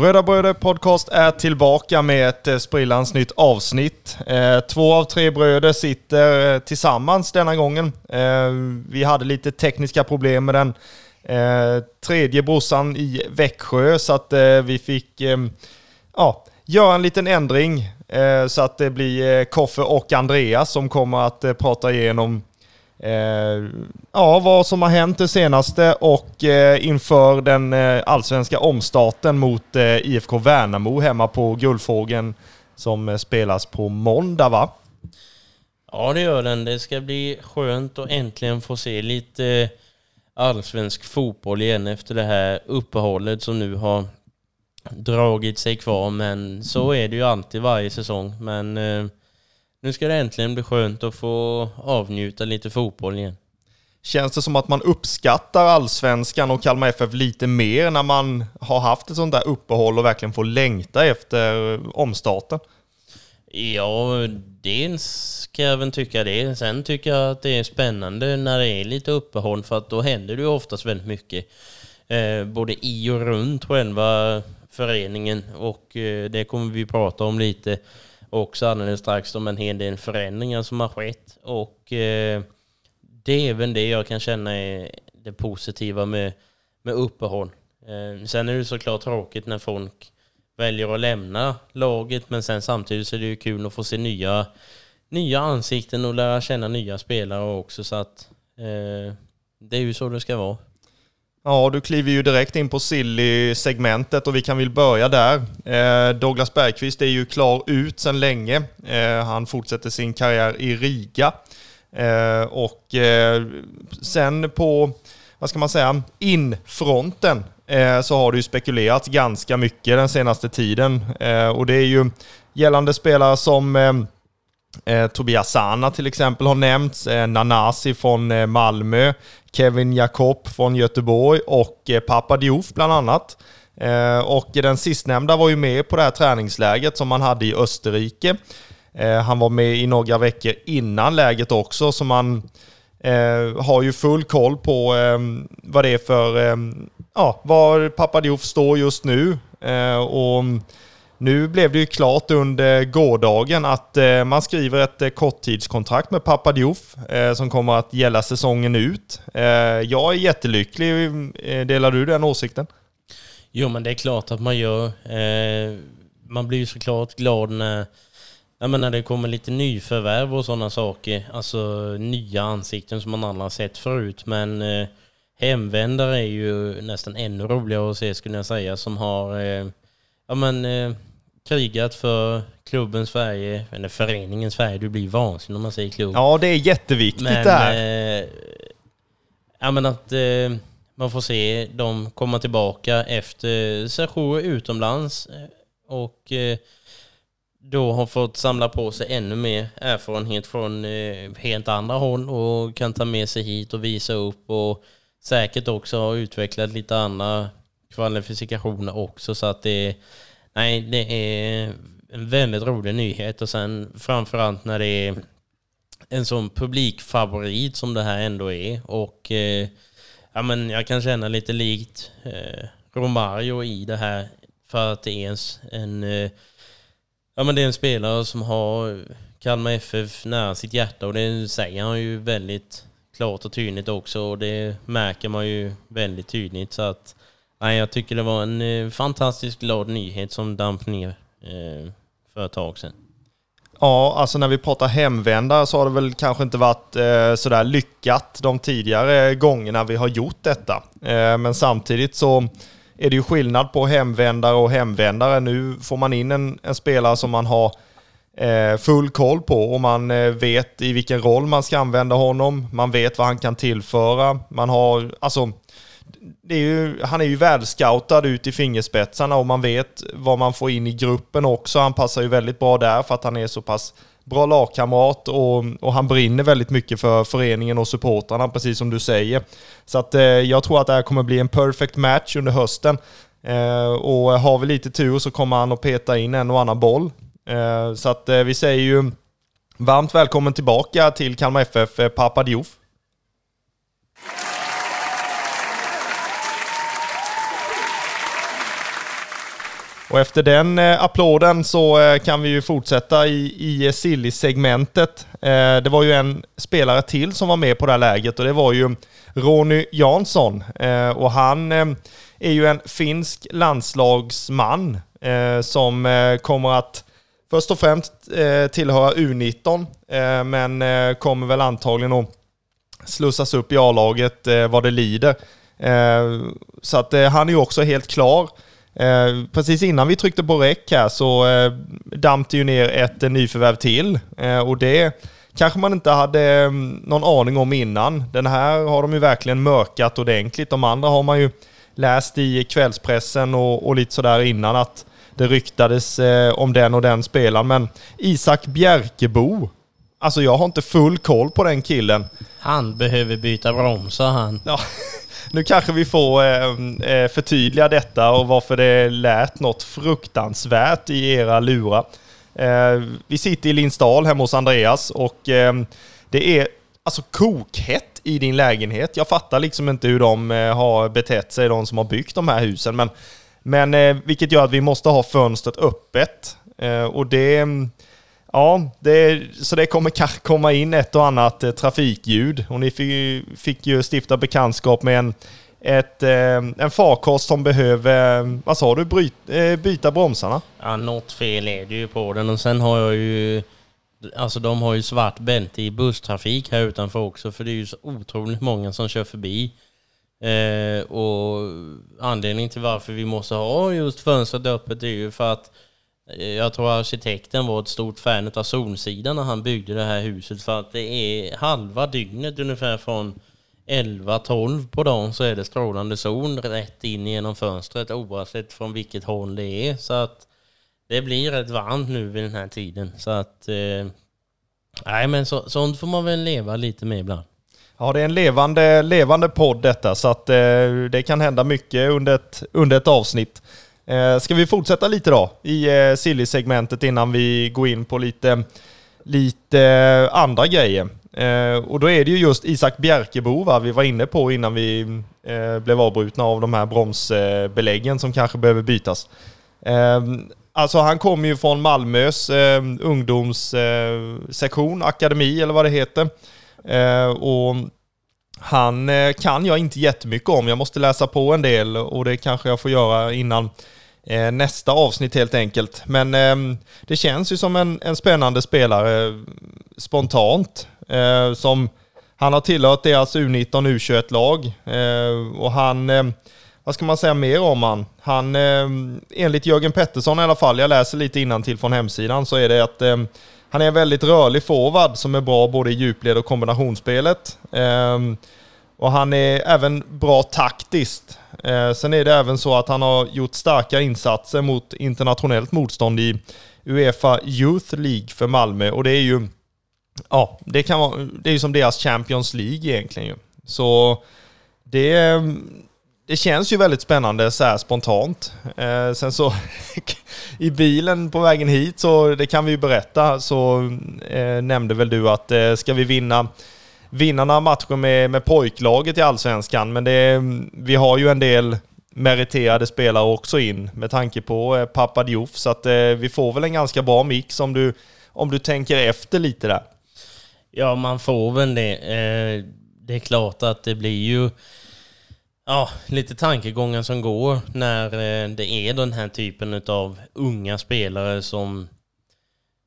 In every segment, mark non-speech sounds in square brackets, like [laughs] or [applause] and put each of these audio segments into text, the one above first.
Röda Bröder Podcast är tillbaka med ett eh, sprillans nytt avsnitt. Eh, två av tre bröder sitter eh, tillsammans denna gången. Vi hade lite tekniska problem med den tredje brorsan i Växjö så att vi fick ehm, ja, göra en liten ändring så att det blir Koffe och Andreas som kommer att prata igenom Eh, ja, vad som har hänt det senaste och eh, inför den eh, allsvenska omstarten mot IFK Värnamo hemma på Guldfågeln som spelas på måndag va? Ja det gör den. Det ska bli skönt att äntligen få se lite allsvensk fotboll igen efter det här uppehållet som nu har dragit sig kvar. Men så är det ju alltid varje säsong. Men nu ska det äntligen bli skönt att få avnjuta lite fotboll igen. Känns det som att man uppskattar allsvenskan och Kalmar FF lite mer när man har haft ett sånt där uppehåll och verkligen får längta efter omstarten? Ja, dels kan jag väl tycka det. Sen tycker jag att det är spännande när det är lite uppehåll för att då händer det ju oftast väldigt mycket. Eh, både i och runt själva föreningen och eh, det kommer vi prata om lite också alldeles strax om en hel del förändringar som har skett. Och eh, det är även det jag kan känna är det positiva med, med uppehåll. Eh, sen är det såklart tråkigt när folk väljer att lämna laget, men sen samtidigt så är det ju kul att få se nya, nya ansikten och lära känna nya spelare också. Så att eh, det är ju så det ska vara. Ja, du kliver ju direkt in på Silly-segmentet och vi kan väl börja där. Eh, Douglas Bergqvist är ju klar ut sedan länge. Eh, han fortsätter sin karriär i Riga. Eh, och eh, sen på, vad ska man säga, infronten eh, så har det ju spekulerats ganska mycket den senaste tiden. Eh, och det är ju gällande spelare som eh, Eh, Tobias Sana till exempel har nämnts, eh, Nanasi från eh, Malmö, Kevin Jakob från Göteborg och eh, Papa Diouf bland annat. Eh, och den sistnämnda var ju med på det här träningsläget som man hade i Österrike. Eh, han var med i några veckor innan läget också, så man eh, har ju full koll på ehm, vad det är för, ehm, ja, var Papa Diouf står just nu. Eh, och nu blev det ju klart under gårdagen att eh, man skriver ett eh, korttidskontrakt med Papadiouf eh, som kommer att gälla säsongen ut. Jag är jättelycklig. Delar du den åsikten? Jo, men det är klart att man gör. Man blir ju såklart glad när, när det kommer lite nyförvärv och sådana saker. Alltså nya ansikten som man aldrig har sett förut. Men hemvändare är ju nästan ännu roligare att se skulle jag säga som har ja, men, krigat för klubbens Sverige, eller föreningens Sverige. Du blir vansinnig om man säger klubb. Ja, det är jätteviktigt men, där. Eh, ja, men att eh, man får se dem komma tillbaka efter sessioner utomlands eh, och eh, då har fått samla på sig ännu mer erfarenhet från eh, helt andra håll och kan ta med sig hit och visa upp och säkert också ha utvecklat lite andra kvalifikationer också så att det nej, det är en väldigt rolig nyhet. Och sen framförallt när det är en sån publikfavorit som det här ändå är. Och eh, ja, men jag kan känna lite likt eh, Romario i det här. För att det är en, en eh, ja men det är en spelare som har Kalmar FF nära sitt hjärta. Och det säger han ju väldigt klart och tydligt också. Och det märker man ju väldigt tydligt. Så att Nej, jag tycker det var en eh, fantastiskt glad nyhet som damp ner eh, för ett tag sedan. Ja, alltså när vi pratar hemvändare så har det väl kanske inte varit eh, sådär lyckat de tidigare gångerna vi har gjort detta. Eh, men samtidigt så är det ju skillnad på hemvändare och hemvändare. Nu får man in en, en spelare som man har eh, full koll på och man eh, vet i vilken roll man ska använda honom. Man vet vad han kan tillföra. Man har, alltså är ju, han är ju välscoutad ut i fingerspetsarna och man vet vad man får in i gruppen också. Han passar ju väldigt bra där för att han är så pass bra lagkamrat och, och han brinner väldigt mycket för föreningen och supportrarna, precis som du säger. Så att eh, jag tror att det här kommer bli en perfect match under hösten. Eh, och har vi lite tur så kommer han att peta in en och annan boll. Eh, så att eh, vi säger ju varmt välkommen tillbaka till Kalmar FF, eh, Papa Diouf. Och efter den eh, applåden så eh, kan vi ju fortsätta i, i Silly-segmentet. Eh, det var ju en spelare till som var med på det här läget och det var ju Ronny Jansson. Eh, och han eh, är ju en finsk landslagsman eh, som eh, kommer att först och främst eh, tillhöra U19, eh, men kommer väl antagligen att slussas upp i A-laget vad det lider. så att han är ju också helt klar. Eh, precis innan vi tryckte på räck här så eh, damp det ju ner ett eh, nyförvärv till. Eh, och det kanske man inte hade mm, någon aning om innan. Den här har de ju verkligen mörkat ordentligt. De andra har man ju läst i kvällspressen och, och lite sådär innan att det ryktades eh, om den och den spelaren. Men Isak Bjerkebo, alltså jag har inte full koll på den killen. Han behöver byta bromsar han. Ja. [laughs] Nu kanske vi får eh, eh, förtydliga detta och varför det lät något fruktansvärt i era lurar. Eh, vi sitter i Lindsdal hemma hos Andreas och eh, det är alltså kokhett i din lägenhet. Jag fattar liksom inte hur de eh, har betett sig, de som har byggt de här husen. Men, men eh, vilket gör att vi måste ha fönstret öppet. och det Ja, det, så det kommer kanske komma in ett och annat eh, trafikljud. Och ni fick, fick ju stifta bekantskap med en, ett, eh, en farkost som behöver, eh, vad sa du, bryt, eh, byta bromsarna? Ja, något fel är det ju på den. Och sen har jag ju, alltså de har ju svart bälte i busstrafik här utanför också. För det är ju så otroligt många som kör förbi. Eh, och anledningen till varför vi måste ha just fönstret öppet är ju för att jag tror arkitekten var ett stort fan av Solsidan när han byggde det här huset för att det är halva dygnet ungefär från 11-12 på dagen så är det strålande sol rätt in genom fönstret oavsett från vilket håll det är. Så att det blir rätt varmt nu vid den här tiden. Så att... Eh, nej men så, sånt får man väl leva lite med ibland. Ja, det är en levande, levande podd detta så att eh, det kan hända mycket under ett, under ett avsnitt. Eh, ska vi fortsätta lite då i eh, Silly-segmentet innan vi går in på lite, lite andra grejer? Eh, och då är det ju just Isak Bjerkebo va, vi var inne på innan vi eh, blev avbrutna av de här bromsbeläggen som kanske behöver bytas. Eh, alltså han kommer ju från Malmös eh, ungdomssektion, eh, akademi eller vad det heter. Eh, och han kan jag inte jättemycket om. Jag måste läsa på en del och det kanske jag får göra innan Eh, nästa avsnitt helt enkelt. Men ehm, det känns ju som en, en spännande spelare eh, spontant. Eh, som Han har tillhört deras U19 U21-lag och han, ehm, vad ska man säga mer om han? Han, ehm, enligt Jörgen Pettersson i alla fall, jag läser lite till från hemsidan, så är det att han är en väldigt rörlig forward som är bra både i djupled och kombinationsspelet. Och han är även bra taktiskt. Eh, sen är det även så att han har gjort starka insatser mot internationellt motstånd i Uefa Youth League för Malmö och det är ju Ja, det kan vara, det är ju som deras Champions League egentligen ju. Så det, det känns ju väldigt spännande så här spontant. Eh, sen så [laughs] i bilen på vägen hit så, det kan vi ju berätta, så eh, nämnde väl du att eh, ska vi vinna vinna några matcher med, med pojklaget i Allsvenskan, men det, vi har ju en del meriterade spelare också in med tanke på eh, Pappa Diouf, så att eh, vi får väl en ganska bra mix om du, om du tänker efter lite där. Ja, man får väl det. Eh, det är klart att det blir ju ja, lite tankegångar som går när eh, det är den här typen av unga spelare som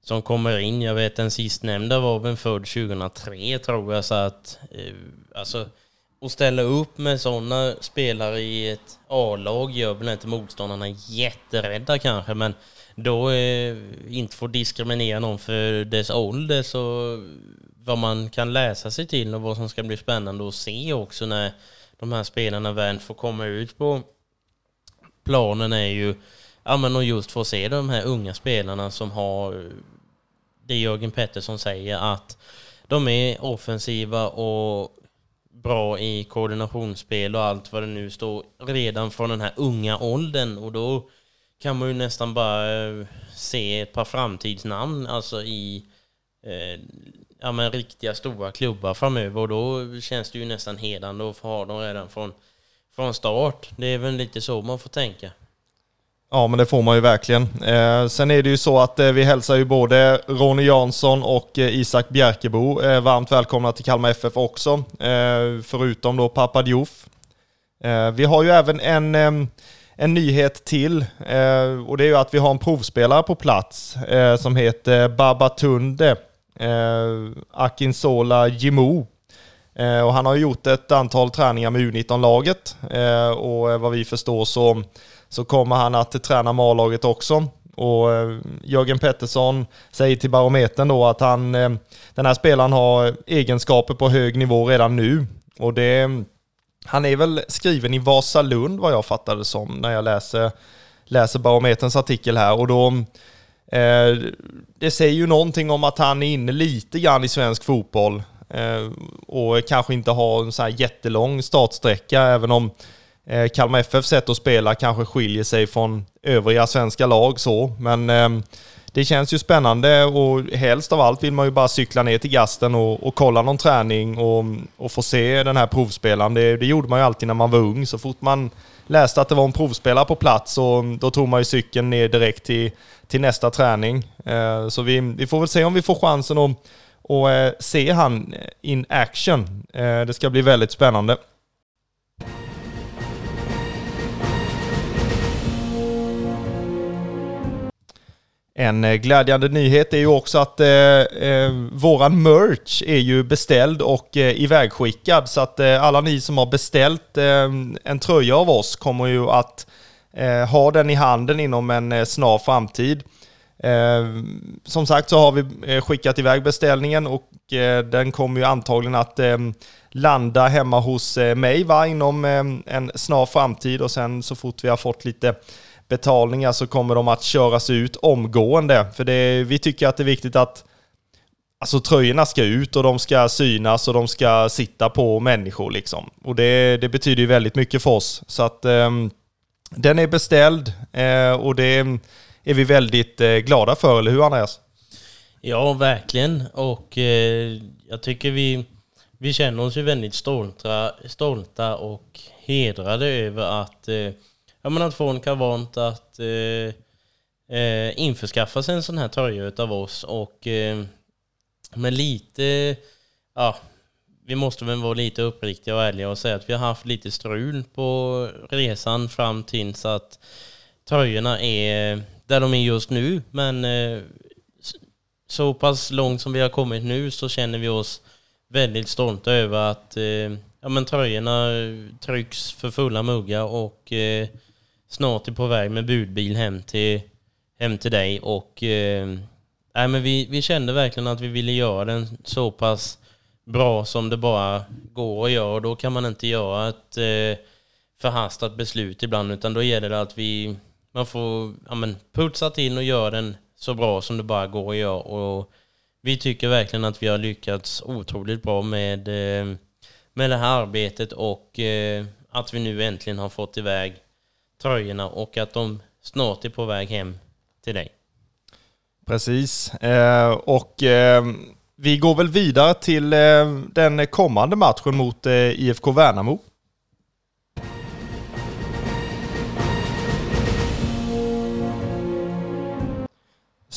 som kommer in. Jag vet den sistnämnda var väl född 2003 tror jag. Så att, eh, alltså, att ställa upp med sådana spelare i ett A-lag gör väl inte motståndarna jätterädda kanske. Men då eh, inte få diskriminera någon för dess ålder så vad man kan läsa sig till och vad som ska bli spännande att se också när de här spelarna väl får komma ut på planen är ju Ja men och just få se de här unga spelarna som har eh, det Jörgen Pettersson säger att de är offensiva och bra i koordinationsspel och allt vad det nu står redan från den här unga åldern och då kan man ju nästan bara eh, se ett par framtidsnamn alltså i eh, ja, men riktiga stora klubbar framöver och då känns det ju nästan hedrande att få ha dem redan från, från start. Det är väl lite så man får tänka. Ja, men det får man ju verkligen. Eh, sen är det ju så att eh, vi hälsar ju både Ronny Jansson och eh, Isak Bjerkebo eh, varmt välkomna till Kalmar FF också, eh, förutom då Pappa Diouf. Eh, vi har ju även en, en nyhet till eh, och det är ju att vi har en provspelare på plats eh, som heter Babatunde eh, Akinsola Jimo. Eh, och han har gjort ett antal träningar med U19-laget eh, och eh, vad vi förstår så, så kommer han att träna med A-laget också. Och eh, Jörgen Pettersson säger till Barometern då att han, eh, den här spelaren har egenskaper på hög nivå redan nu. Och det, han är väl skriven i Vasalund vad jag fattade som när jag läser, läser Barometerns artikel här. Och då, eh, det säger ju någonting om att han är inne lite grann i svensk fotboll. Eh, och kanske inte har en så här jättelång startsträcka, även om eh, Kalmar FF sätt att spela kanske skiljer sig från övriga svenska lag så. Men eh, det känns ju spännande och helst av allt vill man ju bara cykla ner till gasten och, och kolla någon träning och, och få se den här provspelaren. Det, det gjorde man ju alltid när man var ung. Så fort man läste att det var en provspelare på plats och då tog man ju cykeln ner direkt till, till nästa träning. Eh, så vi, vi får väl se om vi får chansen att och eh, se han in action. Eh, det ska bli väldigt spännande. En eh, glädjande nyhet är ju också att eh, eh, våran merch är ju beställd och eh, ivägskickad. Så att eh, alla ni som har beställt eh, en tröja av oss kommer ju att eh, ha den i handen inom en eh, snar framtid. Eh, som sagt så har vi eh, skickat iväg beställningen och eh, den kommer ju antagligen att eh, landa hemma hos eh, mig va, inom eh, en snar framtid och sen så fort vi har fått lite betalningar så kommer de att köras ut omgående. För det, vi tycker att det är viktigt att Alltså tröjorna ska ut och de ska synas och de ska sitta på människor liksom. Och det, det betyder ju väldigt mycket för oss. Så att eh, den är beställd eh, och det är vi väldigt eh, glada för, eller hur Andreas? Ja, verkligen. Och eh, jag tycker vi, vi känner oss ju väldigt stolta, stolta och hedrade över att, eh, ja, men att få en kavant att eh, eh, införskaffa sig en sån här tröja utav oss. Och eh, med lite, ja, vi måste väl vara lite uppriktiga och ärliga och säga att vi har haft lite strul på resan fram till så att tröjorna är där de är just nu. Men eh, så pass långt som vi har kommit nu så känner vi oss väldigt stolta över att eh, ja, men tröjorna trycks för fulla muggar och eh, snart är på väg med budbil hem till, hem till dig. Och eh, nej, men vi, vi kände verkligen att vi ville göra den så pass bra som det bara går att göra. Och då kan man inte göra ett eh, förhastat beslut ibland utan då gäller det att vi man får ja, men, putsa till och göra den så bra som det bara går att göra. Och vi tycker verkligen att vi har lyckats otroligt bra med, eh, med det här arbetet och eh, att vi nu äntligen har fått iväg tröjorna och att de snart är på väg hem till dig. Precis. Eh, och eh, vi går väl vidare till eh, den kommande matchen mot eh, IFK Värnamo.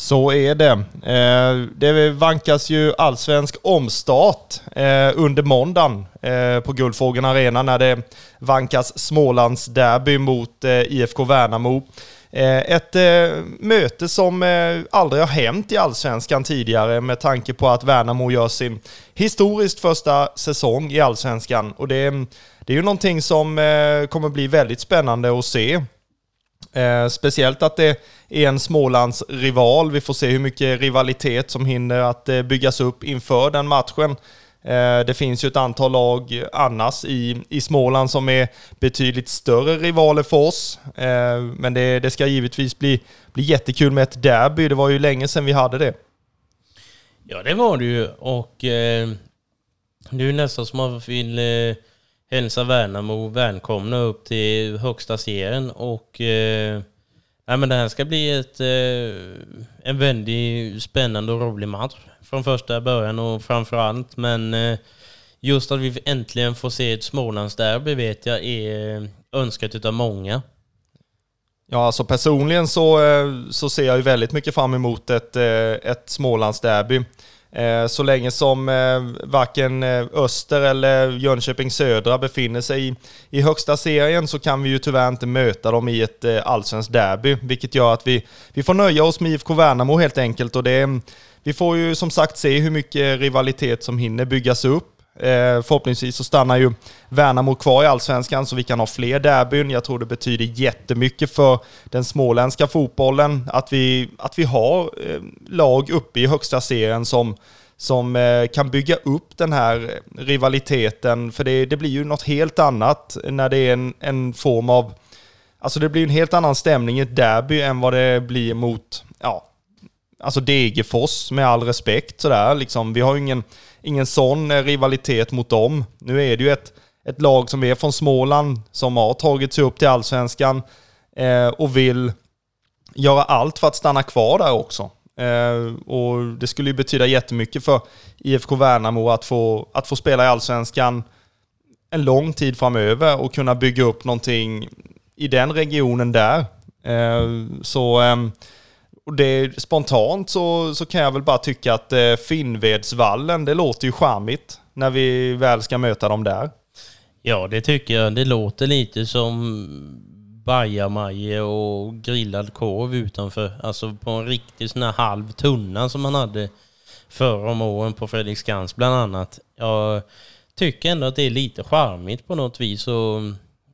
Så är det. Eh, det vankas ju allsvensk omstart eh, under måndagen eh, på Guldfågeln Arena när det vankas Smålands derby mot IFK Värnamo. Ett möte som aldrig har hänt i Allsvenskan tidigare med tanke på att Värnamo gör sin historiskt första säsong i Allsvenskan. Och det, det är ju någonting som kommer bli väldigt spännande att se. Eh, speciellt att det är en Smålands rival. Vi får se hur mycket rivalitet som hinner att eh, byggas upp inför den matchen. Eh, det finns ju ett antal lag annars i, i Småland som är betydligt större rivaler för oss. Eh, men det, det ska givetvis bli, bli jättekul med ett derby. Det var ju länge sedan vi hade det. Ja, det var det ju. Och eh, det är ju nästan som man vill eh, hälsa Värnamo välkomna upp till högsta serien. Och eh, nej, men det här ska bli ett, eh, en väldigt spännande och rolig match från första början och framför allt. Men eh, just att vi äntligen får se ett Smålandsderby vet jag är eh, önskat utav många. Ja, alltså personligen så, eh, så ser jag ju väldigt mycket fram emot ett, eh, ett Smålandsderby. Eh, så länge som eh, varken eh, Öster eller Jönköping Södra befinner sig i, i högsta serien så kan vi ju tyvärr inte möta dem i ett allsvenskt derby, vilket gör att vi, vi får nöja oss med IFK Värnamo helt enkelt. Och det, vi får ju som sagt se hur mycket rivalitet som hinner byggas upp. Eh, förhoppningsvis så stannar ju Värnamo kvar i Allsvenskan så vi kan ha fler derbyn. Jag tror det betyder jättemycket för den småländska fotbollen att vi, att vi har eh, lag uppe i högsta serien som, som eh, kan bygga upp den här rivaliteten. För det, det blir ju något helt annat när det är en, en form av... Alltså det blir en helt annan stämning i ett derby än vad det blir mot, ja, alltså Degerfors med all respekt sådär. Liksom, vi har ju ingen ingen sån rivalitet mot dem. Nu är det ju ett, ett lag som är från Småland, som har tagit sig upp till allsvenskan eh, och vill göra allt för att stanna kvar där också. Eh, och det skulle ju betyda jättemycket för IFK Värnamo att få, att få spela i allsvenskan en lång tid framöver och kunna bygga upp någonting i den regionen där. Eh, så ehm, och det, spontant så, så kan jag väl bara tycka att eh, Finnvedsvallen, det låter ju charmigt när vi väl ska möta dem där. Ja, det tycker jag. Det låter lite som bajamaje och grillad korv utanför. Alltså på en riktig sån här halv tunna som man hade förra om åren på Fredriksskans bland annat. Jag tycker ändå att det är lite charmigt på något vis. Och,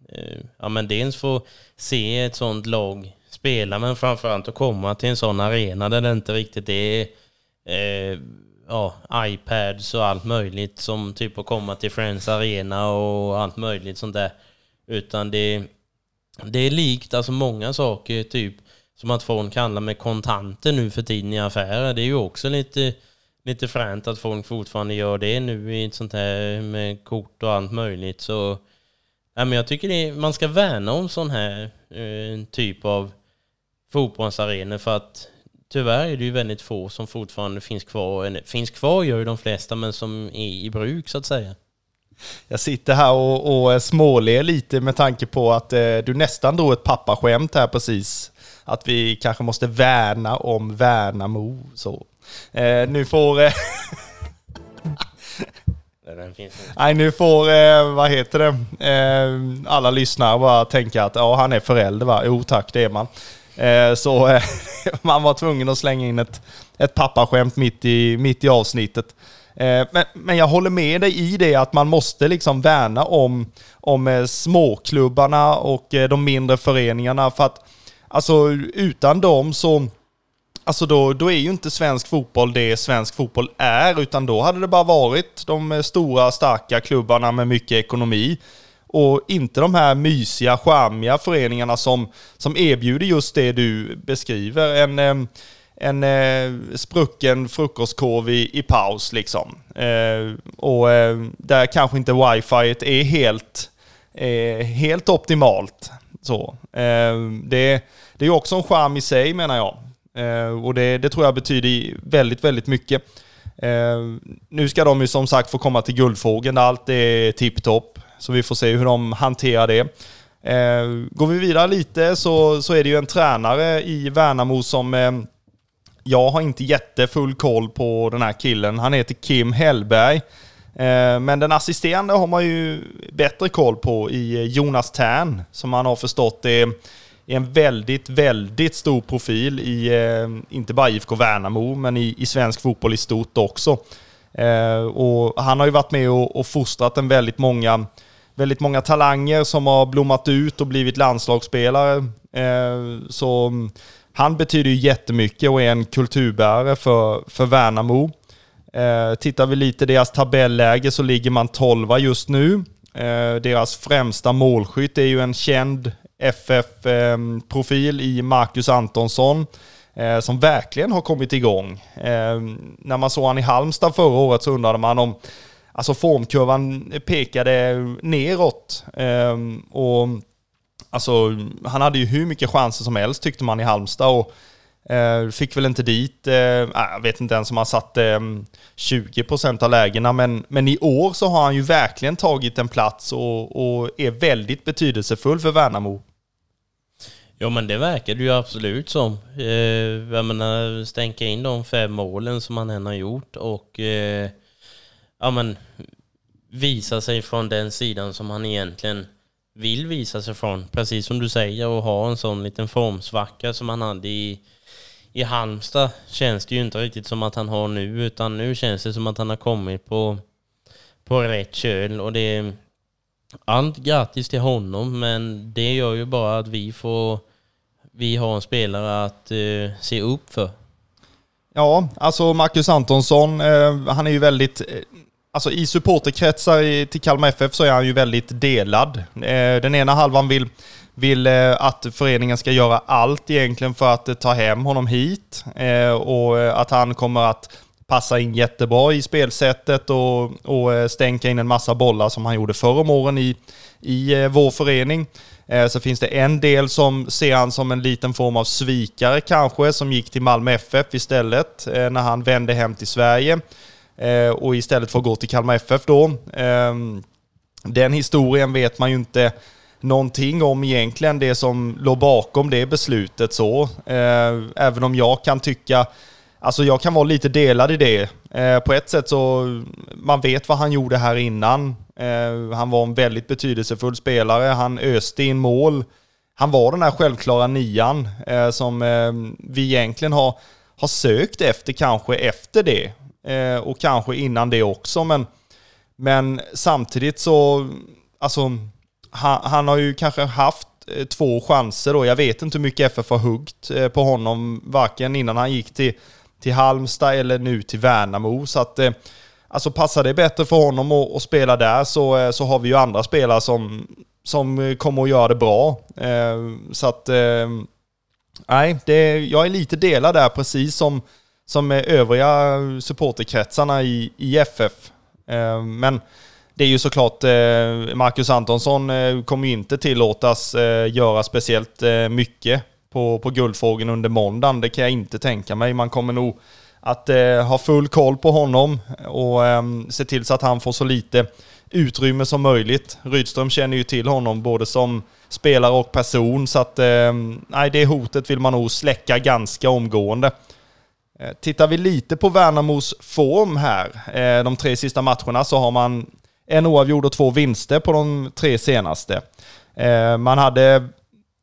eh, ja, men dels få se ett sånt lag spela men framförallt att komma till en sån arena där det inte riktigt är eh, ja, iPads och allt möjligt som typ att komma till Friends Arena och allt möjligt sånt där. Utan det, det är likt alltså många saker, typ som att folk handlar med kontanter nu för tiden i affärer. Det är ju också lite, lite fränt att folk fortfarande gör det nu i ett sånt här med kort och allt möjligt. Så ja, men jag tycker det, man ska värna om sån här eh, typ av fotbollsarenor för att tyvärr är det ju väldigt få som fortfarande finns kvar. Finns kvar gör ju de flesta, men som är i bruk så att säga. Jag sitter här och, och småler lite med tanke på att eh, du nästan drog ett pappaskämt här precis. Att vi kanske måste värna om Värnamo. Så. Eh, nu får... Eh, [laughs] Nej, nu får, eh, vad heter det, eh, alla lyssnare bara tänka att ja, han är förälder va? Jo tack, det är man. Eh, så eh, [laughs] man var tvungen att slänga in ett, ett pappaskämt mitt i, mitt i avsnittet. Eh, men, men jag håller med dig i det att man måste liksom värna om, om småklubbarna och de mindre föreningarna för att alltså utan dem så Alltså då, då är ju inte svensk fotboll det svensk fotboll är, utan då hade det bara varit de stora starka klubbarna med mycket ekonomi och inte de här mysiga, charmiga föreningarna som, som erbjuder just det du beskriver. En, en eh, sprucken frukostkorv i, i paus liksom. Eh, och eh, där kanske inte wifi är helt, eh, helt optimalt. Så, eh, det, det är också en charm i sig menar jag. Eh, och det, det tror jag betyder väldigt, väldigt mycket. nu ska de ju som sagt få komma till Guldfågeln där allt är tipptopp. Så vi får se hur de hanterar det. Eh, går vi vidare lite så, så är det ju en tränare i Värnamo som eh, jag har inte jättefull koll på den här killen. Han heter Kim Hellberg. Eh, men den assisterande har man ju bättre koll på i eh, Jonas Tern, som man har förstått är en väldigt, väldigt stor profil i, eh, inte bara IFK Värnamo, men i, i svensk fotboll i stort också. Eh, och han har ju varit med och, och fostrat en väldigt många väldigt många talanger som har blommat ut och blivit landslagsspelare. Eh, så mm, han betyder ju jättemycket och är en kulturbärare för, för Värnamo. Eh, tittar vi lite deras tabelläge så ligger man 12 just nu. Eh, deras främsta målskytt är ju en känd FF-profil eh, i Marcus Antonsson eh, som verkligen har kommit igång. Eh, när man såg han i Halmstad förra året så undrade man om alltså formkurvan pekade neråt. Ehm, och alltså, han hade ju hur mycket chanser som helst tyckte man i Halmstad. Och, eh, fick väl inte dit, eh, ah, jag vet inte ens om han satte ehm, 20% av lägena, men, men i år så har han ju verkligen tagit en plats och, och är väldigt betydelsefull för Värnamo. Ja men det verkar det ju absolut som. Eh, jag menar, stänka in de fem målen som han än har gjort och eh, ja men visa sig från den sidan som han egentligen vill visa sig från. Precis som du säger och ha en sån liten formsvacka som han hade i, i Halmstad känns det ju inte riktigt som att han har nu utan nu känns det som att han har kommit på, på rätt köl och det allt grattis till honom men det gör ju bara att vi får vi har en spelare att uh, se upp för. Ja, alltså Marcus Antonsson, eh, han är ju väldigt... Eh, Alltså i supporterkretsar till Kalmar FF så är han ju väldigt delad. Eh, den ena halvan vill, vill eh, att föreningen ska göra allt egentligen för att eh, ta hem honom hit och att han kommer att passa in jättebra i spelsättet och, och stänka in en massa bollar som han gjorde förr om åren i, i vår förening. Så finns det en del som ser han som en liten form av svikare kanske, som gick till Malmö FF istället när han vände hem till Sverige. Eh, och istället för att gå till Kalmar FF då. Ehm, den historien vet man ju inte någonting om egentligen, det som låg bakom det beslutet så. Eh, även om jag kan tycka Alltså jag kan vara lite delad i det. Eh, på ett sätt så, man vet vad han gjorde här innan. Eh, han var en väldigt betydelsefull spelare. Han öste in mål. Han var den här självklara nian eh, som eh, vi egentligen har, har sökt efter kanske efter det. Eh, och kanske innan det också. Men, men samtidigt så, alltså, han, han har ju kanske haft eh, två chanser då. Jag vet inte hur mycket FF har huggt eh, på honom, varken innan han gick till, till Halmstad eller nu till Värnamo. Så att Alltså passar det bättre för honom att, att spela där så, eh, så har vi ju andra spelare som, som kommer att göra det bra. Eh, så att, eh, nej, det, jag är lite delad där precis som, som övriga supporterkretsarna i, i FF. Eh, men det är ju såklart, eh, Marcus Antonsson eh, kommer ju inte tillåtas göra speciellt mycket på, på guldfrågan under måndagen. Det kan jag inte tänka mig. Man kommer nog att eh, ha full koll på honom och eh, se till så att han får så lite utrymme som möjligt. Rydström känner ju till honom både som spelare och person så att eh, nej, det hotet vill man nog släcka ganska omgående. Eh, tittar vi lite på Värnamos form här, eh, de tre sista matcherna, så har man en oavgjord och två vinster på de tre senaste. Eh, man hade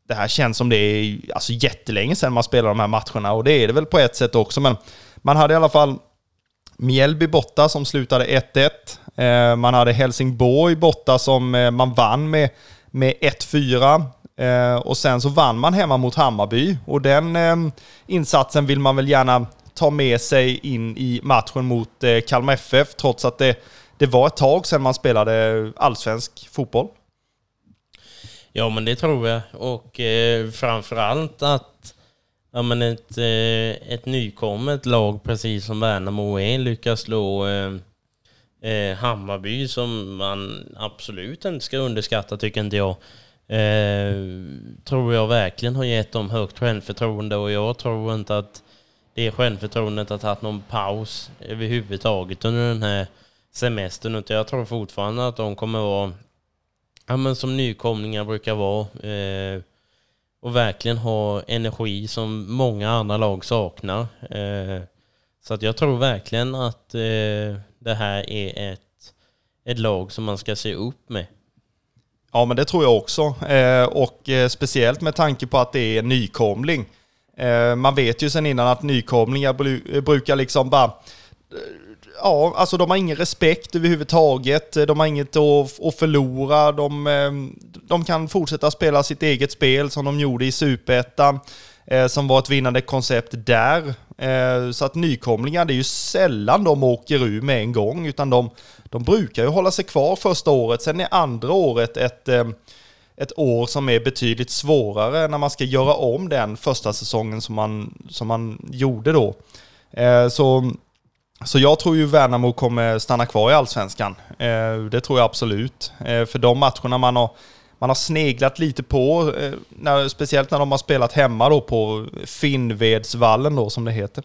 det här känns som det är alltså jättelänge sedan man spelade de här matcherna och det är det väl på ett sätt också men man hade i alla fall Mjällby borta som slutade 1-1. Man hade Helsingborg borta som man vann med, med 1-4. Och sen så vann man hemma mot Hammarby. Och den insatsen vill man väl gärna ta med sig in i matchen mot eh, Kalmar FF, trots att det, det var ett tag sedan man spelade allsvensk fotboll. Ja, men det tror jag. Och eh, framförallt att ja, men ett, eh, ett nykommet lag, precis som Värnamo är, e, lyckas slå eh, eh, Hammarby som man absolut inte ska underskatta, tycker inte jag. Eh, tror jag verkligen har gett dem högt självförtroende och jag tror inte att det självförtroendet att ha haft någon paus överhuvudtaget under den här semestern. Utan jag tror fortfarande att de kommer vara, ja men som nykomlingar brukar vara, eh, och verkligen ha energi som många andra lag saknar. Eh, så att jag tror verkligen att eh, det här är ett, ett lag som man ska se upp med. Ja, men det tror jag också. Eh, och eh, speciellt med tanke på att det är en nykomling. Eh, man vet ju sen innan att nykomlingar eh, brukar liksom bara eh, ja, alltså de har ingen respekt överhuvudtaget. De har inget att, förlora. De, de kan fortsätta spela sitt eget spel som de gjorde i Superettan, som var ett vinnande koncept där. Så att nykomlingar, det är ju sällan de åker ur med en gång, utan de, de brukar ju hålla sig kvar första året. Sen är andra året ett ett år som är betydligt svårare när man ska göra om den första säsongen som man, som man gjorde då. Eh, så så jag tror ju Värnamo kommer stanna kvar i Allsvenskan. Eh, det tror jag absolut. Eh, för de matcherna man har, man har sneglat lite på, eh, när, speciellt när de har spelat hemma då på Finnvedsvallen då som det heter.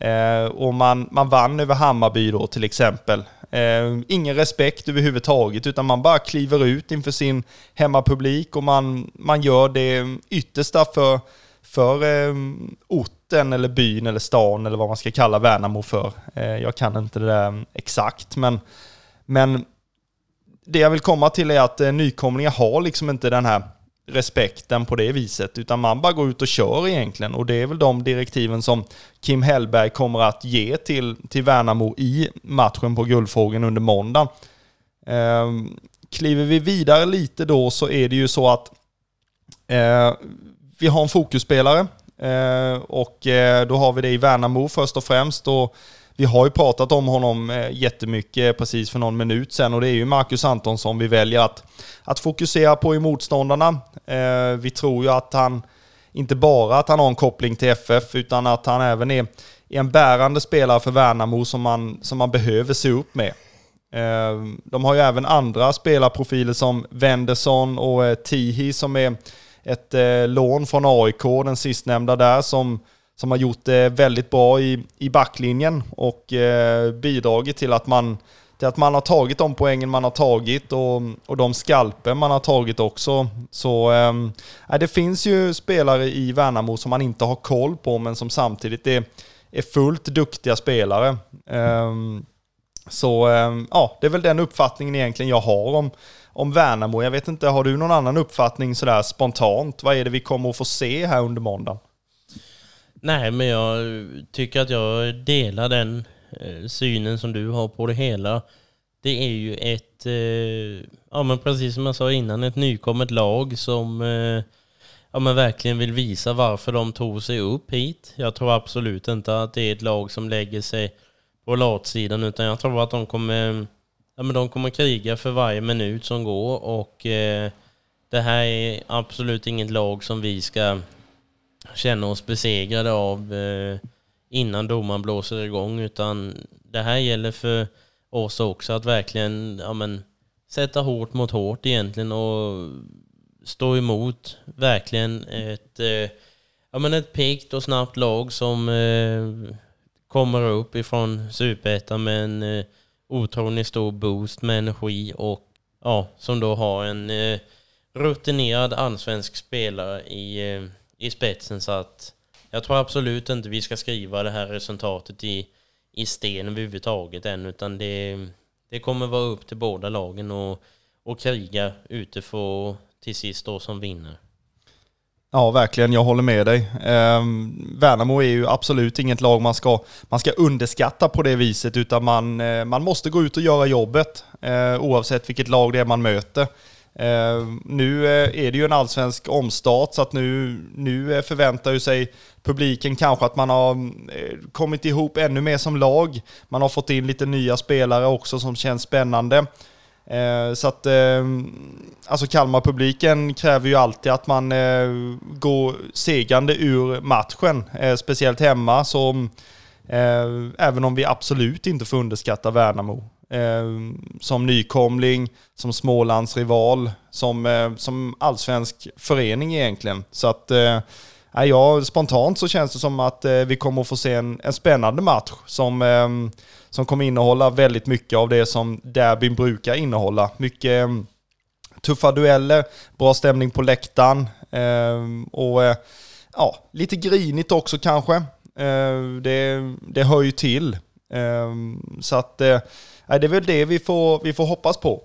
Eh, och man, man vann över Hammarby då till exempel. Eh, ingen respekt överhuvudtaget, utan man bara kliver ut inför sin hemmapublik och man, man gör det yttersta för, för eh, orten eller byn eller stan eller vad man ska kalla Värnamo för. Eh, jag kan inte det där exakt, men, men det jag vill komma till är att eh, nykomlingar har liksom inte den här respekten på det viset, utan man bara går ut och kör egentligen. Och det är väl de direktiven som Kim Hellberg kommer att ge till, till Värnamo i matchen på Guldfågeln under måndagen. Eh, kliver vi vidare lite då så är det ju så att eh, vi har en fokusspelare eh, och eh, då har vi det i Värnamo först och främst. Och vi har ju pratat om honom eh, jättemycket precis för någon minut sedan och det är ju Marcus Antonsson vi väljer att, att fokusera på i motståndarna. Eh, vi tror ju att han, inte bara att han har en koppling till FF, utan att han även är, är en bärande spelare för Värnamo som man, som man behöver se upp med. Eh, de har ju även andra spelarprofiler som Wendersson och Tihi som är ett lån från AIK, den sistnämnda där, som som har gjort det väldigt bra i, i backlinjen och eh, bidragit till att, man, till att man har tagit de poängen man har tagit och, och de skalper man har tagit också. Så eh, det finns ju spelare i Värnamo som man inte har koll på men som samtidigt är, är fullt duktiga spelare. Eh, så eh, ja, det är väl den uppfattningen egentligen jag har om, om Värnamo. Jag vet inte, har du någon annan uppfattning sådär spontant? Vad är det vi kommer att få se här under måndagen? Nej, men jag tycker att jag delar den eh, synen som du har på det hela. Det är ju ett, eh, ja men precis som jag sa innan, ett nykommet lag som eh, ja men verkligen vill visa varför de tog sig upp hit. Jag tror absolut inte att det är ett lag som lägger sig på latsidan utan jag tror att de kommer, ja men de kommer kriga för varje minut som går och det här är absolut inget lag som vi ska känna oss besegrade av eh, innan domaren blåser igång. Utan det här gäller för oss också att verkligen ja, men, sätta hårt mot hårt egentligen och stå emot verkligen ett, eh, ja, men ett pikt och snabbt lag som eh, kommer upp ifrån superettan med en eh, otroligt stor boost med energi och ja, som då har en eh, rutinerad allsvensk spelare i eh, i spetsen så att jag tror absolut inte vi ska skriva det här resultatet i, i sten överhuvudtaget än utan det, det kommer vara upp till båda lagen och, och kriga ute för till sist då som vinner. Ja, verkligen. Jag håller med dig. Eh, Värnamo är ju absolut inget lag man ska, man ska underskatta på det viset, utan man, eh, man måste gå ut och göra jobbet eh, oavsett vilket lag det är man möter. Eh, nu eh, är det ju en allsvensk omstart så att nu, nu eh, förväntar ju sig publiken kanske att man har kommit ihop ännu mer som lag. Man har fått in lite nya spelare också som känns spännande. Så att alltså Kalmar-publiken kräver ju alltid att man går segrande ur matchen, speciellt hemma. Så även om vi absolut inte får underskatta Värnamo eh, som nykomling, som smålandsrival, som, eh, som allsvensk förening egentligen. Så att eh, ja, spontant så känns det som att eh, vi kommer att få se en, en spännande match som, eh, som kommer innehålla väldigt mycket av det som derbyn brukar innehålla. Mycket eh, tuffa dueller, bra stämning på läktaren eh, och eh, ja, lite grinigt också kanske. Ehm, det, det hör ju till. Ehm, så att eh, det är väl det vi får, vi får hoppas på.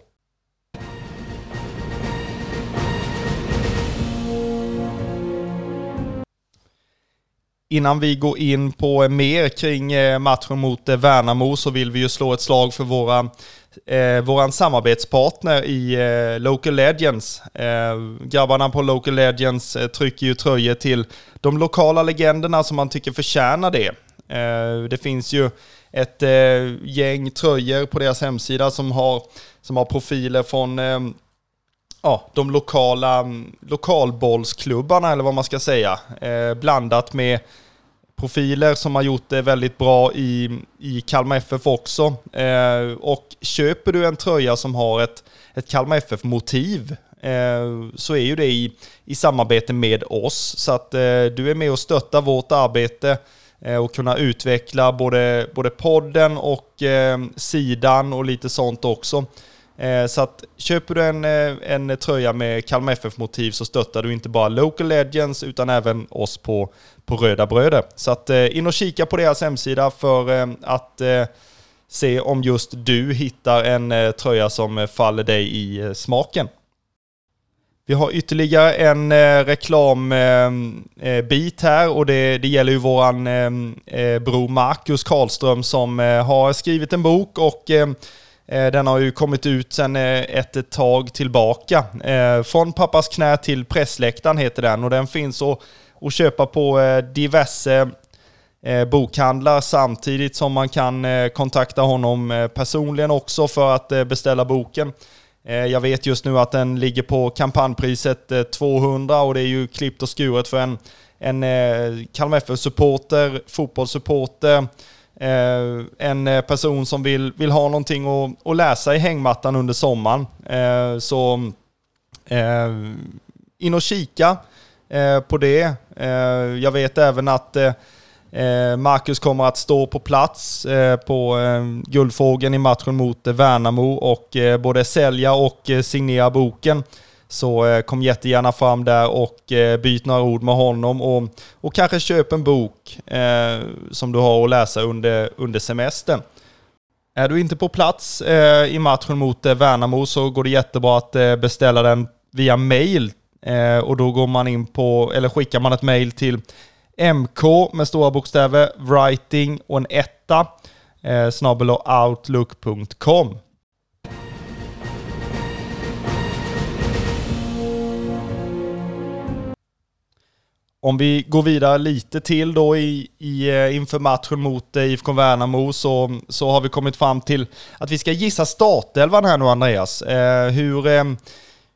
Innan vi går in på eh, mer kring eh, matchen mot eh, Värnamo så vill vi ju slå ett slag för våra, eh, våran samarbetspartner i eh, Local Legends. Eh, grabbarna på Local Legends eh, trycker ju tröjor till de lokala legenderna som man tycker förtjänar det. Eh, det finns ju ett eh, gäng tröjor på deras hemsida som har, som har profiler från eh, ja, de lokala mm, lokalbollsklubbarna eller vad man ska säga. Eh, blandat med profiler som har gjort det väldigt bra i, i Kalmar FF också. Eh, och köper du en tröja som har ett, ett Kalmar FF-motiv eh, så är ju det i, i samarbete med oss. Så att eh, du är med och stöttar vårt arbete Eh, och kunna utveckla både, både podden och eh, sidan och lite sånt också. Eh, så att köper du en, eh, en tröja med Kalmar FF-motiv så stöttar du inte bara Local Legends utan även oss på, på Röda Bröder. Så att eh, in och kika på deras hemsida för eh, att se om just du hittar en tröja som faller dig i smaken. Vi har ytterligare en eh, reklambit eh, eh, här och det, det gäller ju våran bror Marcus Karlström som har skrivit en bok och Eh, den har ju kommit ut sedan eh, ett tag tillbaka. Eh, Från pappas knä till pressläktaren heter den och den finns att, att köpa på diverse bokhandlar samtidigt som man kan kontakta honom personligen också för att beställa boken. Eh, jag vet just nu att den ligger på kampanjpriset eh, 200 och det är ju klippt och skuret för en, en eh, Kalmar FF-supporter, fotbollssupporter, en person som vill, vill ha någonting att, att läsa i hängmattan under sommaren. Så in och kika på det. jag vet även att Eh, Marcus kommer att stå på plats eh, på eh, Guldfågeln i matchen mot Värnamo och både sälja och signera boken. Så kom jättegärna fram där och byt några ord med honom och, och kanske köp en bok eh, som du har att läsa under, under semestern. Är du inte på plats eh, i matchen mot eh, Värnamo så går det jättebra att eh, beställa den via mail. Och då går man in på, eller skickar man ett mail till mk med stora bokstäver, writing och en etta, eh, outlook.com. Om vi går vidare lite till då i, i, eh, inför matchen mot eh, IFK Värnamo så, så har vi kommit fram till att vi ska gissa startelvan här nu Andreas. Eh, hur, eh,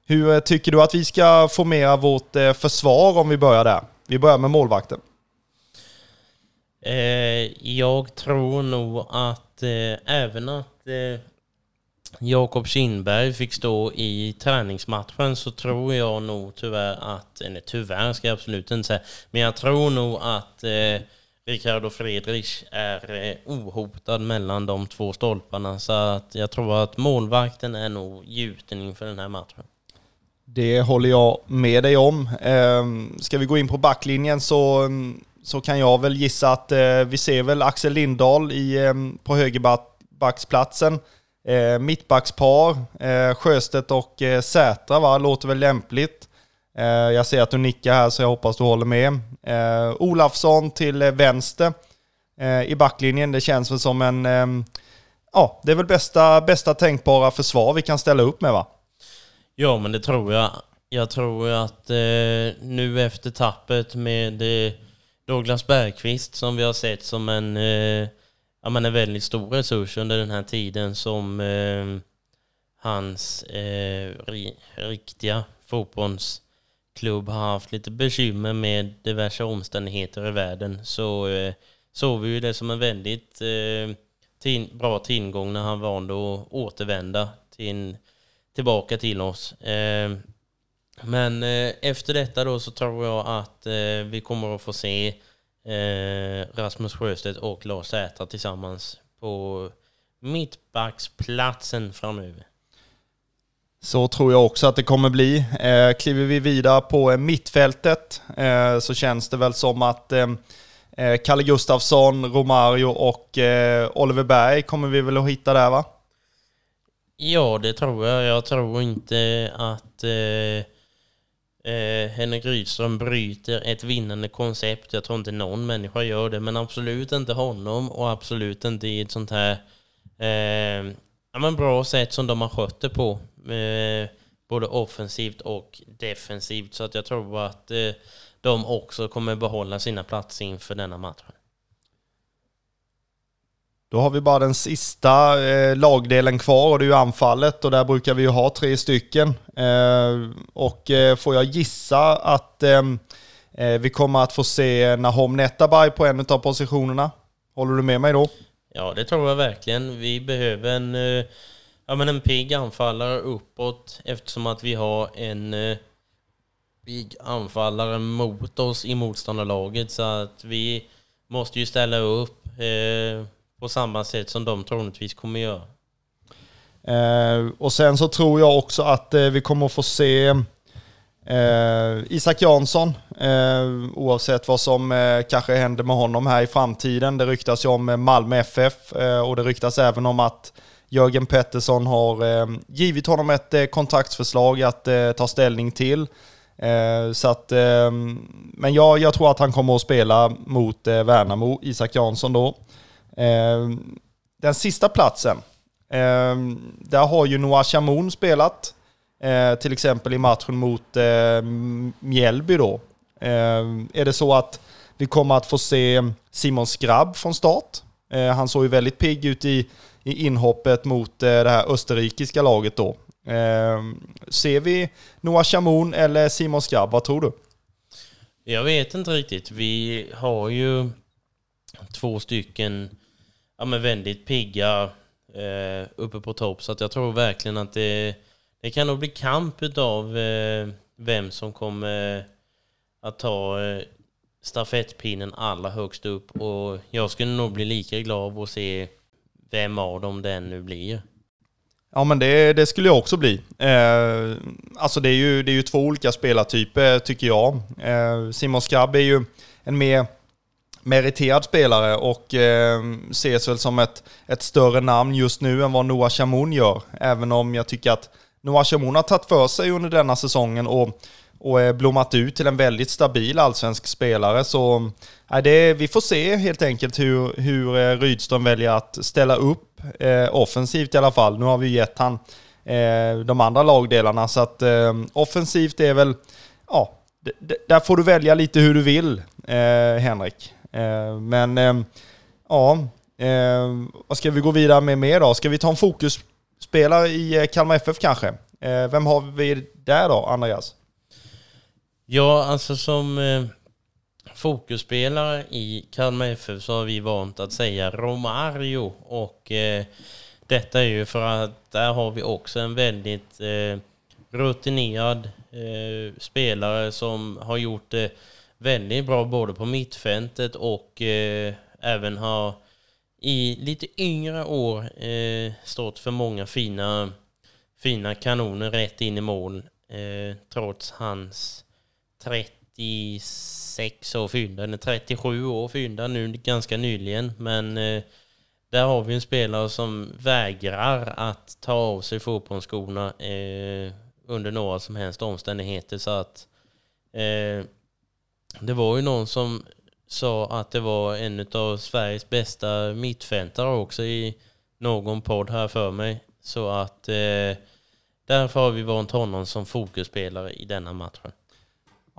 hur tycker du att vi ska formera vårt eh, försvar om vi börjar där? Vi börjar med målvakten. Eh, jag tror nog att eh, även att eh, Jakob Kindberg fick stå i träningsmatchen så tror jag nog tyvärr att, eh, eller tyvärr ska jag absolut inte säga, men jag tror nog att eh, Ricardo Friedrich är ohotad mellan de två stolparna. Så att jag tror att målvakten är nog gjuten inför den här matchen. Det håller jag med dig om. Ehm, ska vi gå in på backlinjen så, mm, så kan jag väl gissa att eh, vi ser väl Axel Lindahl i, eh, på högerbacksplatsen. Eh, mittbackspar, eh, Sjöstedt och eh, Sätra va, låter väl lämpligt. Eh, jag ser att du nickar här så jag hoppas du håller med. Eh, Olafsson till eh, vänster eh, i backlinjen. Det känns väl som en... Eh, ja, det är väl bästa, bästa tänkbara försvar vi kan ställa upp med va? Ja, men det tror jag. Jag tror att eh, nu efter tappet med eh, Douglas Bergqvist som vi har sett som en eh, ja, men en väldigt stor resurs under den här tiden som eh, hans eh, ri, riktiga fotbollsklubb har haft lite bekymmer med diverse omständigheter i världen så eh, såg vi ju det som en väldigt eh, tin, bra tillgång när han valde att återvända till, tillbaka till oss. Eh, Eh, men eh, efter detta då så tror jag att eh, vi kommer att få se eh, Rasmus Sjöstedt och Lars Sätra tillsammans på mittbacksplatsen framöver. Så tror jag också att det kommer bli. Eh, kliver vi vidare på mittfältet eh, så känns det väl som att eh, eh Kalle Gustafsson, Romario och eh, Oliver Berg kommer vi väl att hitta där va? Ja, det tror jag. Jag tror inte att eh, eh, Henrik Rydström bryter ett vinnande koncept. Jag tror inte någon människa gör det, men absolut inte honom och absolut inte i ett sånt här eh, ja, men bra sätt som de har skött det på. Eh, både offensivt och defensivt. Så att jag tror att eh, de också kommer behålla sina platser inför denna matchen. Då har vi bara den sista eh, lagdelen kvar och det är ju anfallet och där brukar vi ju ha tre stycken. Eh, och eh, får jag gissa att eh, eh vi kommer att få se Nahom Netabay på en av positionerna? Håller du med mig då? Ja, det tror jag verkligen. Vi behöver en, eh, ja, men en pigg anfallare uppåt eftersom att vi har en eh, pigg anfallare mot oss i motståndarlaget så att vi måste ju ställa upp eh, på samma sätt som de troligtvis kommer göra. Eh, och sen så tror jag också att eh, vi kommer att få se eh, Isak Jansson, eh, oavsett vad som eh, kanske händer med honom här i framtiden. Det ryktas ju om eh, Malmö FF eh, och det ryktas även om att Jörgen Pettersson har eh, givit honom ett kontraktsförslag att ta ställning till. Så att, men jag, jag tror att han kommer att spela mot Värnamo, Isak Jansson då. Ehm, den sista platsen, ehm, där har ju Noah Chamoun spelat. Eh, till exempel i matchen mot eh, Mjällby då. Ehm, är det så att vi kommer att få se Simon Skrabb från start? Eh, han såg ju väldigt pigg ut i, i inhoppet mot det här österrikiska laget då. Ser vi Noah Chamoun eller Simon Skrabb? Vad tror du? Jag vet inte riktigt. Vi har ju två stycken ja, men väldigt pigga eh, uppe på topp. Så att jag tror verkligen att det, det kan nog bli kamp av eh, vem som kommer att ta eh, stafettpinnen allra högst upp. Och jag skulle nog bli lika glad av att se vem av dem den nu blir. Ja men det, det skulle jag också bli. Eh, alltså det är, ju, det är ju två olika spelartyper tycker jag. Eh, Simon Skrabb är ju en mer meriterad spelare och eh, ses väl som ett, ett större namn just nu än vad Noah Chamoun gör. Även om jag tycker att Noah Chamoun har tagit för sig under denna säsongen och, och eh, blommat ut till en väldigt stabil allsvensk spelare. Så eh, det, vi får se helt enkelt hur, hur eh, Rydström väljer att ställa upp eh, offensivt i alla fall. Nu har vi gett han eh, de andra lagdelarna så att eh, offensivt är väl, ja, där får du välja lite hur du vill, eh, Henrik. Eh, men eh, ja, eh, vad ska vi gå vidare med mer då? Ska vi ta en fokusspelare i Kalmar FF kanske? Vem har vi där då, Andreas? Ja, alltså som fokusspelare i Kalmar FF så har vi vant att säga Romario och eh, detta är ju för att där har vi också en väldigt eh, rutinerad eh, spelare som har gjort det väldigt bra både på mittfältet och eh, även har i lite yngre år eh, stått för många fina, fina kanoner rätt in i mål. Eh, trots hans 36 år fyllda, eller 37 år fyllda nu ganska nyligen. Men eh, där har vi en spelare som vägrar att ta av sig fotbollsskorna eh, under några som helst omständigheter. Så att eh, det var ju någon som sa att det var en av Sveriges bästa mittfältare också i någon podd här för mig. Så att eh, därför har vi valt honom som fokusspelare i denna matchen.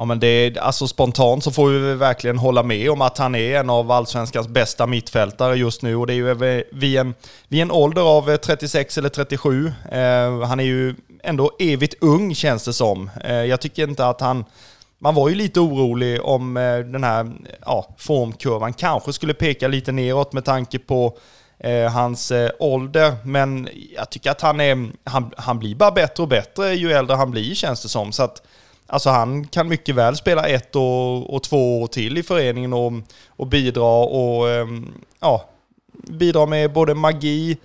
Ja men det är, alltså spontant så får vi verkligen hålla med om att han är en av allsvenskans bästa mittfältare just nu och det är ju vid en, vid en ålder av eh, 36 eller 37. Eh, han är ju ändå evigt ung känns det som. Eh, jag tycker inte att han man var ju lite orolig om eh, den här ja, formkurvan kanske skulle peka lite neråt med tanke på eh, hans eh, ålder. Men jag tycker att han, är, han, han blir bara bättre och bättre ju äldre han blir känns det som. Så att, alltså han kan mycket väl spela ett och, och två år till i föreningen och, och bidra och eh, ja, bidra med både magi,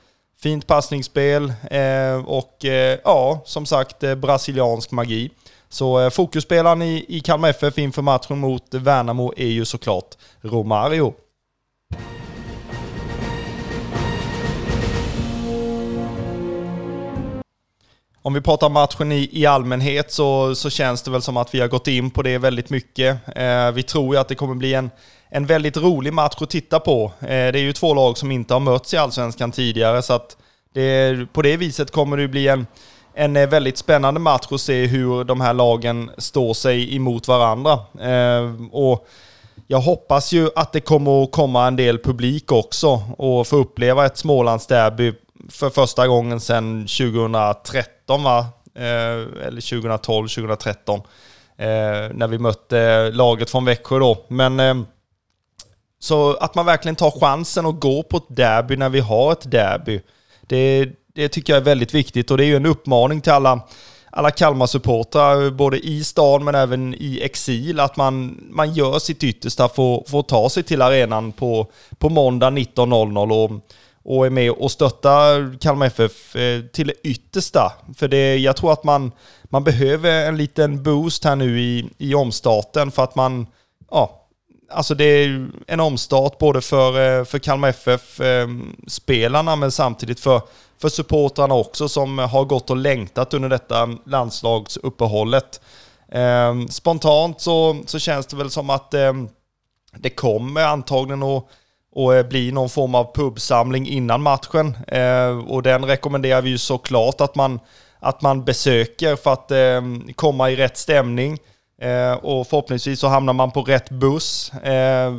fint passningsspel eh, och eh, ja, som sagt eh, brasiliansk magi. Så eh, fokusspelaren i, i Kalmar FF inför matchen mot Värnamo är ju såklart Romario. Om vi pratar matchen i, i allmänhet så, så känns det väl som att vi har gått in på det väldigt mycket. Eh, vi tror ju att det kommer bli en, en väldigt rolig match att titta på. Eh, det är ju två lag som inte har mötts i Allsvenskan tidigare så att det, på det viset kommer det bli en, en eh, väldigt spännande match att se hur de här lagen står sig emot varandra. Eh, och jag hoppas ju att det kommer att komma en del publik också och få uppleva ett Smålandsderby för första gången sedan 2013 va? Eh, eller 2012, 2013. Eh, när vi mötte laget från Växjö då. Men eh, så att man verkligen tar chansen och går på ett derby när vi har ett derby. Det, det tycker jag är väldigt viktigt och det är ju en uppmaning till alla, alla Kalmar-supportrar, både i stan men även i exil, att man, man gör sitt yttersta för, för att ta sig till arenan på, på måndag 19.00 och, och är med och stöttar Kalmar FF eh, till det yttersta. För det, jag tror att man, man behöver en liten boost här nu i, i omstarten för att man, ja, alltså det är en omstart både för, eh, för Kalmar FF-spelarna eh, men samtidigt för, för supportrarna också som har gått och längtat under detta landslagsuppehållet. Eh, spontant så, så känns det väl som att ehm, det kommer antagligen att och eh, bli någon form av pubsamling innan matchen. Ehm, och den rekommenderar vi ju såklart att man, att man besöker för att ehm, komma i rätt stämning. Eh, och förhoppningsvis så hamnar man på rätt buss eh,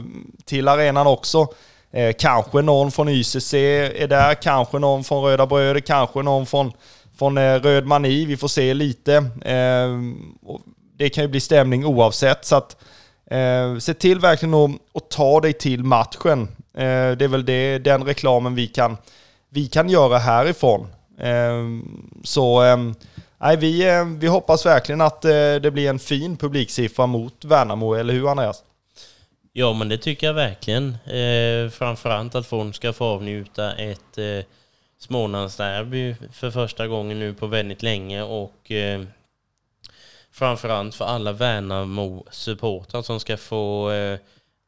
till arenan också. Eh, kanske någon från YCC är där, kanske någon från Röda Bröder, kanske någon från, från eh, Röd Mani. Vi får se lite. Eh, det kan ju bli stämning oavsett. Så att, eh, se till verkligen att, att ta dig till matchen. Eh, det är väl det, den reklamen vi kan, vi kan göra härifrån. Eh, så eh, nej, vi, vi hoppas verkligen att det blir en fin publiksiffra mot Värnamo, eller hur Andreas? Ja, men det tycker jag verkligen. Eh, framförallt att hon ska få avnjuta ett eh, Smålandsderby för första gången nu på väldigt länge och eh, framförallt för alla Värnamo-supportrar som ska få eh,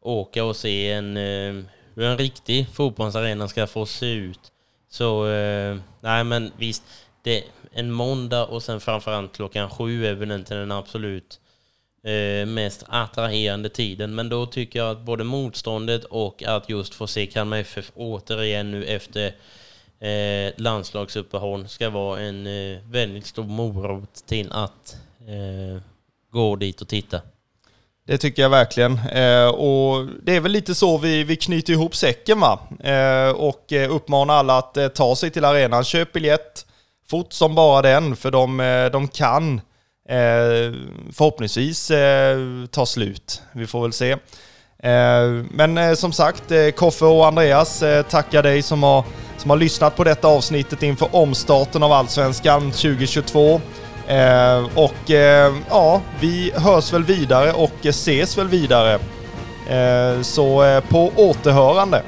åka och se en, eh, hur en riktig fotbollsarena ska få se ut. Så, eh, nej men visst, det, en måndag och sen framförallt klockan sju är väl inte den absolut eh, Eh, mest attraherande tiden. Men då tycker jag att både motståndet och att just få se Kalmar FF återigen nu efter eh, landslagsuppehåll ska vara en eh, väldigt stor morot till att eh, gå dit och titta. Det tycker jag verkligen. Eh, och det är väl lite så vi, vi knyter ihop säcken va? Eh, och eh, uppmanar alla att eh, ta sig till arenan. Köp biljett, fort som bara den, för de, eh, de kan eh, förhoppningsvis eh, tar slut. Vi får väl se. Eh, men eh, som sagt, eh, Koffe och Andreas tackar dig som har, som har lyssnat på detta avsnittet inför omstarten av Allsvenskan 2022. Och ja, vi hörs väl vidare och ses väl vidare. Så på återhörande.